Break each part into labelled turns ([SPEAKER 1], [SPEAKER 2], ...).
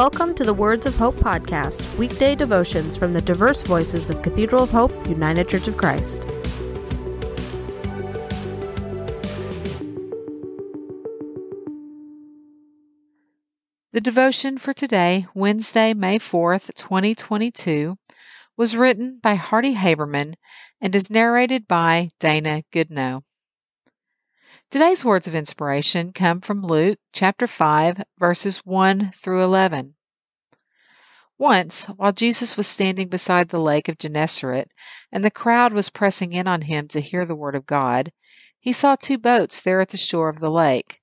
[SPEAKER 1] Welcome to the Words of Hope podcast, weekday devotions from the diverse voices of Cathedral of Hope, United Church of Christ.
[SPEAKER 2] The devotion for today, Wednesday, May 4th, 2022, was written by Hardy Haberman and is narrated by Dana Goodnow. Today's words of inspiration come from Luke chapter 5, verses 1 through 11. Once, while Jesus was standing beside the lake of Gennesaret, and the crowd was pressing in on him to hear the word of God, he saw two boats there at the shore of the lake.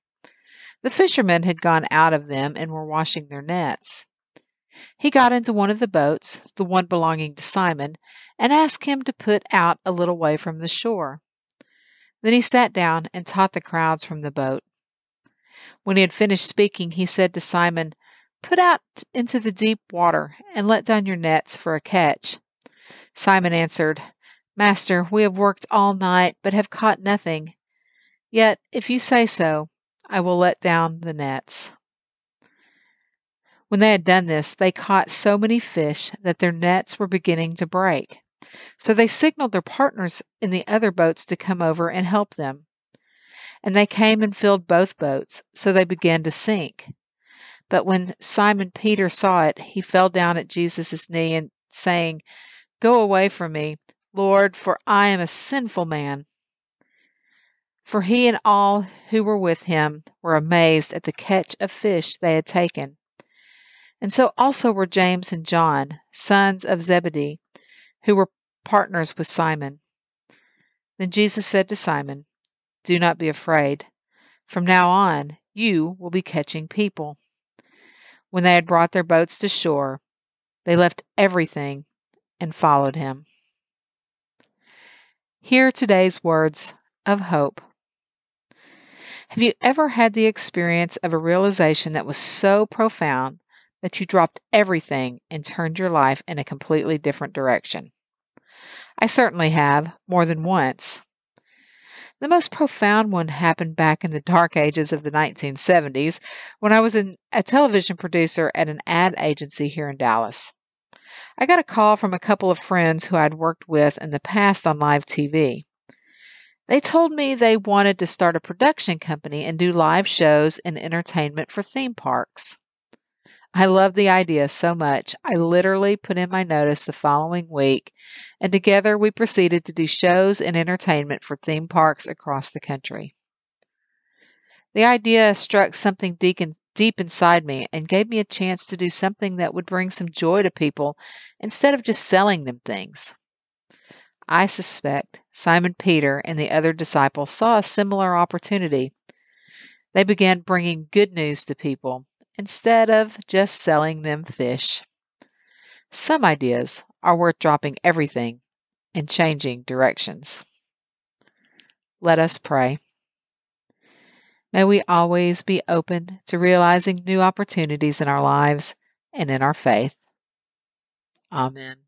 [SPEAKER 2] The fishermen had gone out of them and were washing their nets. He got into one of the boats, the one belonging to Simon, and asked him to put out a little way from the shore. Then he sat down and taught the crowds from the boat. When he had finished speaking, he said to Simon, Put out into the deep water and let down your nets for a catch. Simon answered, Master, we have worked all night, but have caught nothing. Yet, if you say so, I will let down the nets. When they had done this, they caught so many fish that their nets were beginning to break. So they signaled their partners in the other boats to come over and help them. And they came and filled both boats, so they began to sink. But when Simon Peter saw it, he fell down at Jesus' knee and saying, Go away from me, Lord, for I am a sinful man. For he and all who were with him were amazed at the catch of fish they had taken. And so also were James and John, sons of Zebedee, who were partners with Simon. Then Jesus said to Simon, Do not be afraid. From now on, you will be catching people. When they had brought their boats to shore, they left everything and followed him. Hear today's words of hope. Have you ever had the experience of a realization that was so profound that you dropped everything and turned your life in a completely different direction? I certainly have, more than once. The most profound one happened back in the dark ages of the 1970s when I was a television producer at an ad agency here in Dallas. I got a call from a couple of friends who I'd worked with in the past on live TV. They told me they wanted to start a production company and do live shows and entertainment for theme parks. I love the idea so much. I literally put in my notice the following week, and together we proceeded to do shows and entertainment for theme parks across the country. The idea struck something deep, in, deep inside me and gave me a chance to do something that would bring some joy to people instead of just selling them things. I suspect Simon Peter and the other disciples saw a similar opportunity. They began bringing good news to people instead of just selling them fish. Some ideas are worth dropping everything and changing directions. Let us pray. May we always be open to realizing new opportunities in our lives and in our faith. Amen.